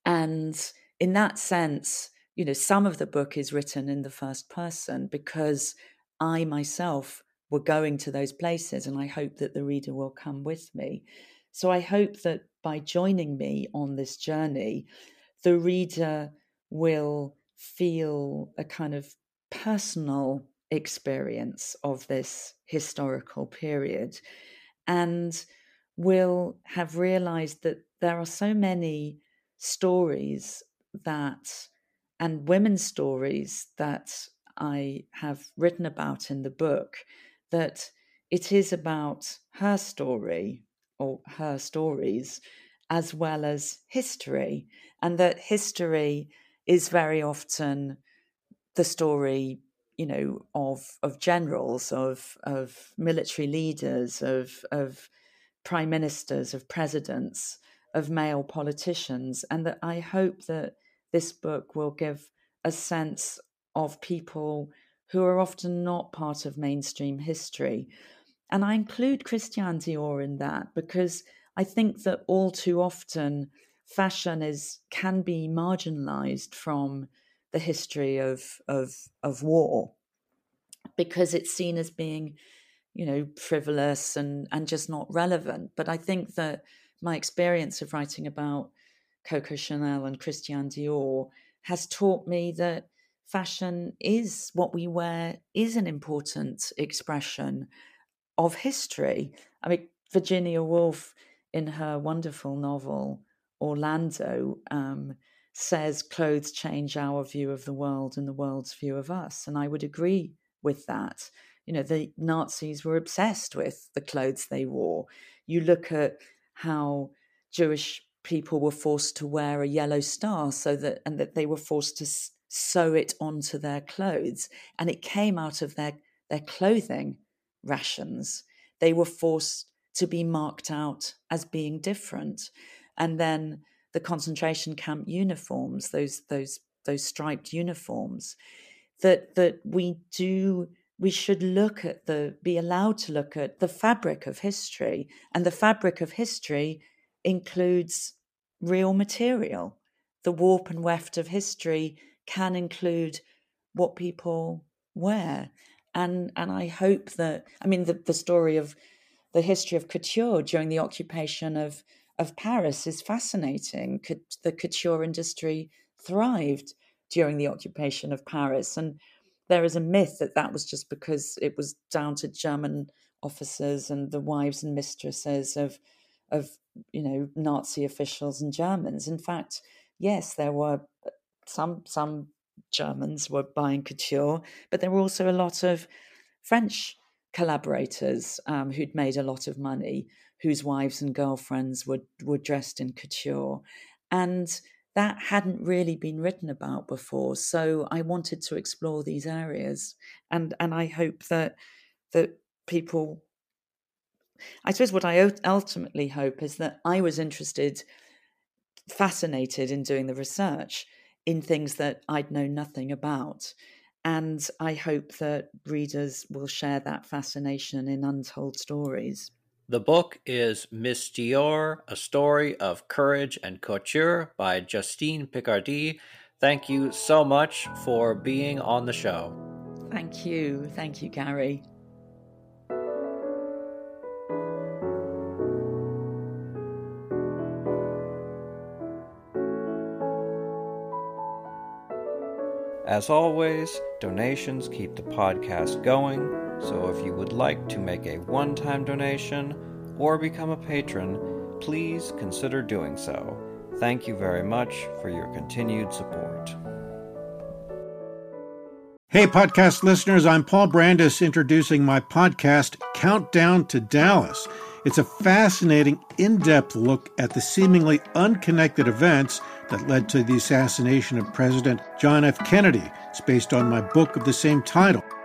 And in that sense, you know, some of the book is written in the first person because I myself were going to those places, and I hope that the reader will come with me. So I hope that by joining me on this journey, the reader will feel a kind of personal experience of this historical period and will have realized that there are so many stories that and women's stories that I have written about in the book that it is about her story or her stories as well as history, and that history is very often the story you know of of generals of of military leaders of of prime ministers of presidents of male politicians and that i hope that this book will give a sense of people who are often not part of mainstream history. And I include Christian Dior in that because I think that all too often fashion is can be marginalized from the history of of of war because it's seen as being you know frivolous and and just not relevant. But i think that my experience of writing about coco chanel and christian dior has taught me that fashion is what we wear is an important expression of history. I mean, Virginia Woolf, in her wonderful novel Orlando, um, says clothes change our view of the world and the world's view of us. And I would agree with that. You know, the Nazis were obsessed with the clothes they wore. You look at how Jewish people were forced to wear a yellow star so that, and that they were forced to sew it onto their clothes. And it came out of their, their clothing rations. They were forced to be marked out as being different. And then the concentration camp uniforms, those those those striped uniforms, that that we do we should look at the be allowed to look at the fabric of history. And the fabric of history includes real material. The warp and weft of history can include what people wear and and I hope that I mean the the story of the history of couture during the occupation of of Paris is fascinating. The couture industry thrived during the occupation of Paris. And there is a myth that that was just because it was down to German officers and the wives and mistresses of of you know Nazi officials and Germans. In fact, yes, there were uh, some some Germans were buying couture, but there were also a lot of French collaborators um, who'd made a lot of money, whose wives and girlfriends were were dressed in couture, and that hadn't really been written about before. So I wanted to explore these areas, and and I hope that that people. I suppose what I ultimately hope is that I was interested, fascinated in doing the research in things that I'd know nothing about. And I hope that readers will share that fascination in untold stories. The book is Miss Dior, A Story of Courage and Couture by Justine Picardie. Thank you so much for being on the show. Thank you. Thank you, Gary. As always, donations keep the podcast going, so if you would like to make a one time donation or become a patron, please consider doing so. Thank you very much for your continued support. Hey, podcast listeners, I'm Paul Brandus introducing my podcast, Countdown to Dallas. It's a fascinating, in depth look at the seemingly unconnected events that led to the assassination of President John F. Kennedy. It's based on my book of the same title.